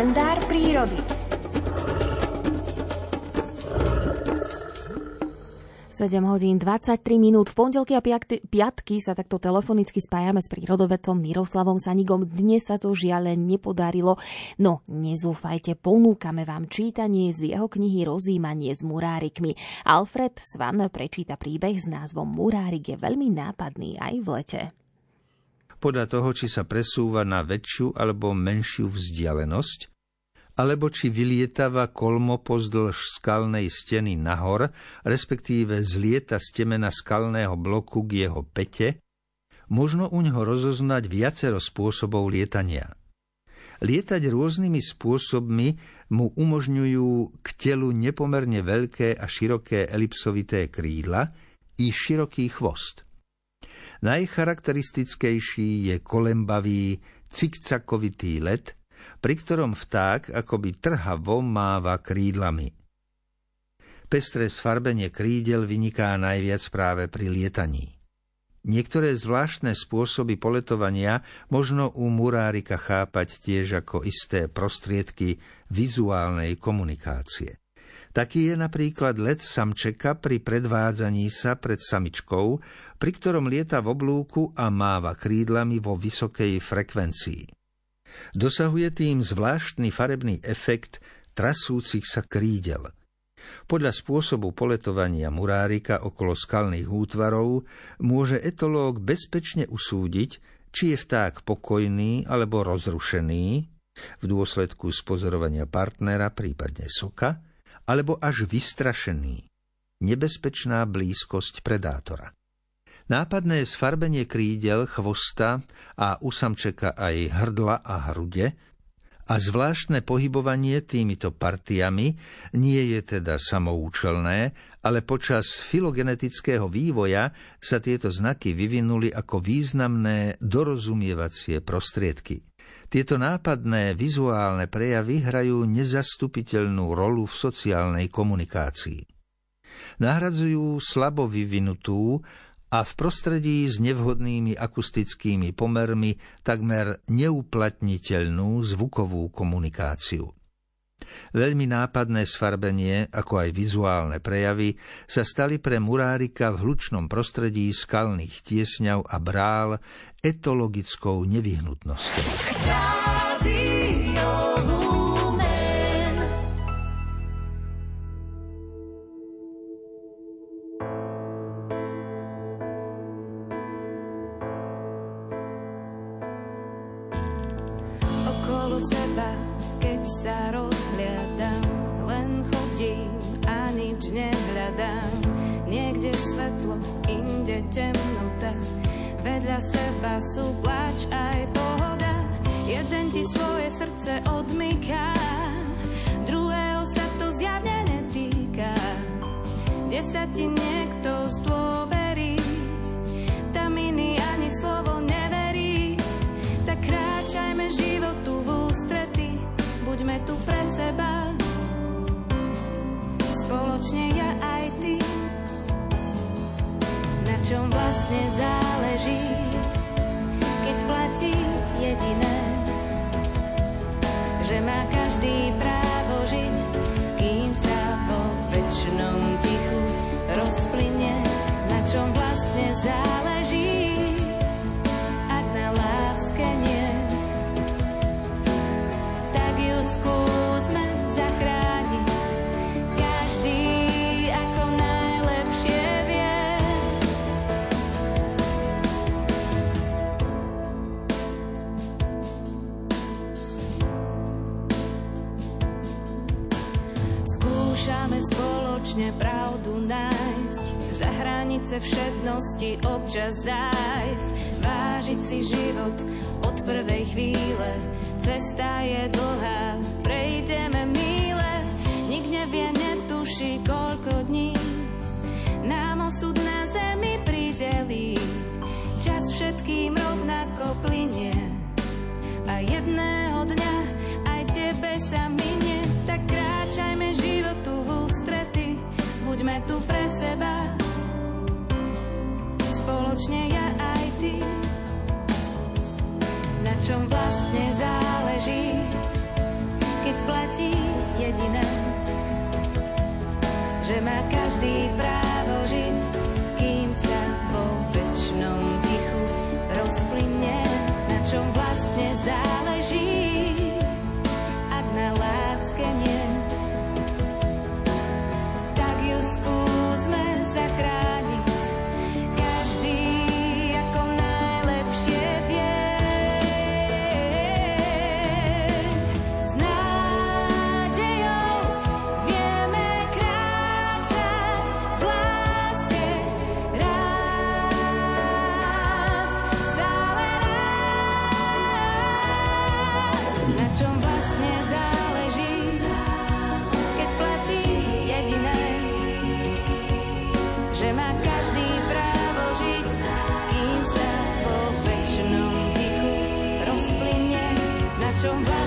kalendár prírody. 7 hodín 23 minút. V pondelky a piatky sa takto telefonicky spájame s prírodovedcom Miroslavom Sanigom. Dnes sa to žiaľ nepodarilo. No, nezúfajte, ponúkame vám čítanie z jeho knihy Rozímanie s murárikmi. Alfred Svan prečíta príbeh s názvom Murárik je veľmi nápadný aj v lete podľa toho, či sa presúva na väčšiu alebo menšiu vzdialenosť, alebo či vylietava kolmo pozdĺž skalnej steny nahor, respektíve zlieta z skalného bloku k jeho pete, možno u ňoho rozoznať viacero spôsobov lietania. Lietať rôznymi spôsobmi mu umožňujú k telu nepomerne veľké a široké elipsovité krídla i široký chvost. Najcharakteristickejší je kolembavý, cikcakovitý let, pri ktorom vták akoby trhavo máva krídlami. Pestré sfarbenie krídel vyniká najviac práve pri lietaní. Niektoré zvláštne spôsoby poletovania možno u murárika chápať tiež ako isté prostriedky vizuálnej komunikácie. Taký je napríklad let samčeka pri predvádzaní sa pred samičkou, pri ktorom lieta v oblúku a máva krídlami vo vysokej frekvencii. Dosahuje tým zvláštny farebný efekt trasúcich sa krídel. Podľa spôsobu poletovania murárika okolo skalných útvarov môže etológ bezpečne usúdiť, či je vták pokojný alebo rozrušený, v dôsledku spozorovania partnera, prípadne soka, alebo až vystrašený. Nebezpečná blízkosť predátora. Nápadné sfarbenie krídel, chvosta a u samčeka aj hrdla a hrude a zvláštne pohybovanie týmito partiami nie je teda samoučelné, ale počas filogenetického vývoja sa tieto znaky vyvinuli ako významné dorozumievacie prostriedky. Tieto nápadné vizuálne prejavy hrajú nezastupiteľnú rolu v sociálnej komunikácii. Nahradzujú slabo vyvinutú a v prostredí s nevhodnými akustickými pomermi takmer neuplatniteľnú zvukovú komunikáciu. Veľmi nápadné sfarbenie, ako aj vizuálne prejavy, sa stali pre murárika v hlučnom prostredí skalných tiesňav a brál etologickou nevyhnutnosťou. Seba, keď sa rozhliadam. Len chodím a nič nehľadám. Niekde svetlo, inde temnota. Vedľa seba sú plač aj pohoda. Jeden ti svoje srdce odmyká, druhého sa to zjavne netýka. Kde sa ti niekto zdôverí, vlastne záleží, keď platí skúšame spoločne pravdu nájsť, za hranice všednosti občas zájsť, vážiť si život od prvej chvíle. Cesta je dlhá, prejdeme míle, na každý práv. že má každý právo žiť, kým sa po väčšnom tichu. Rozplynie, na čom vlá-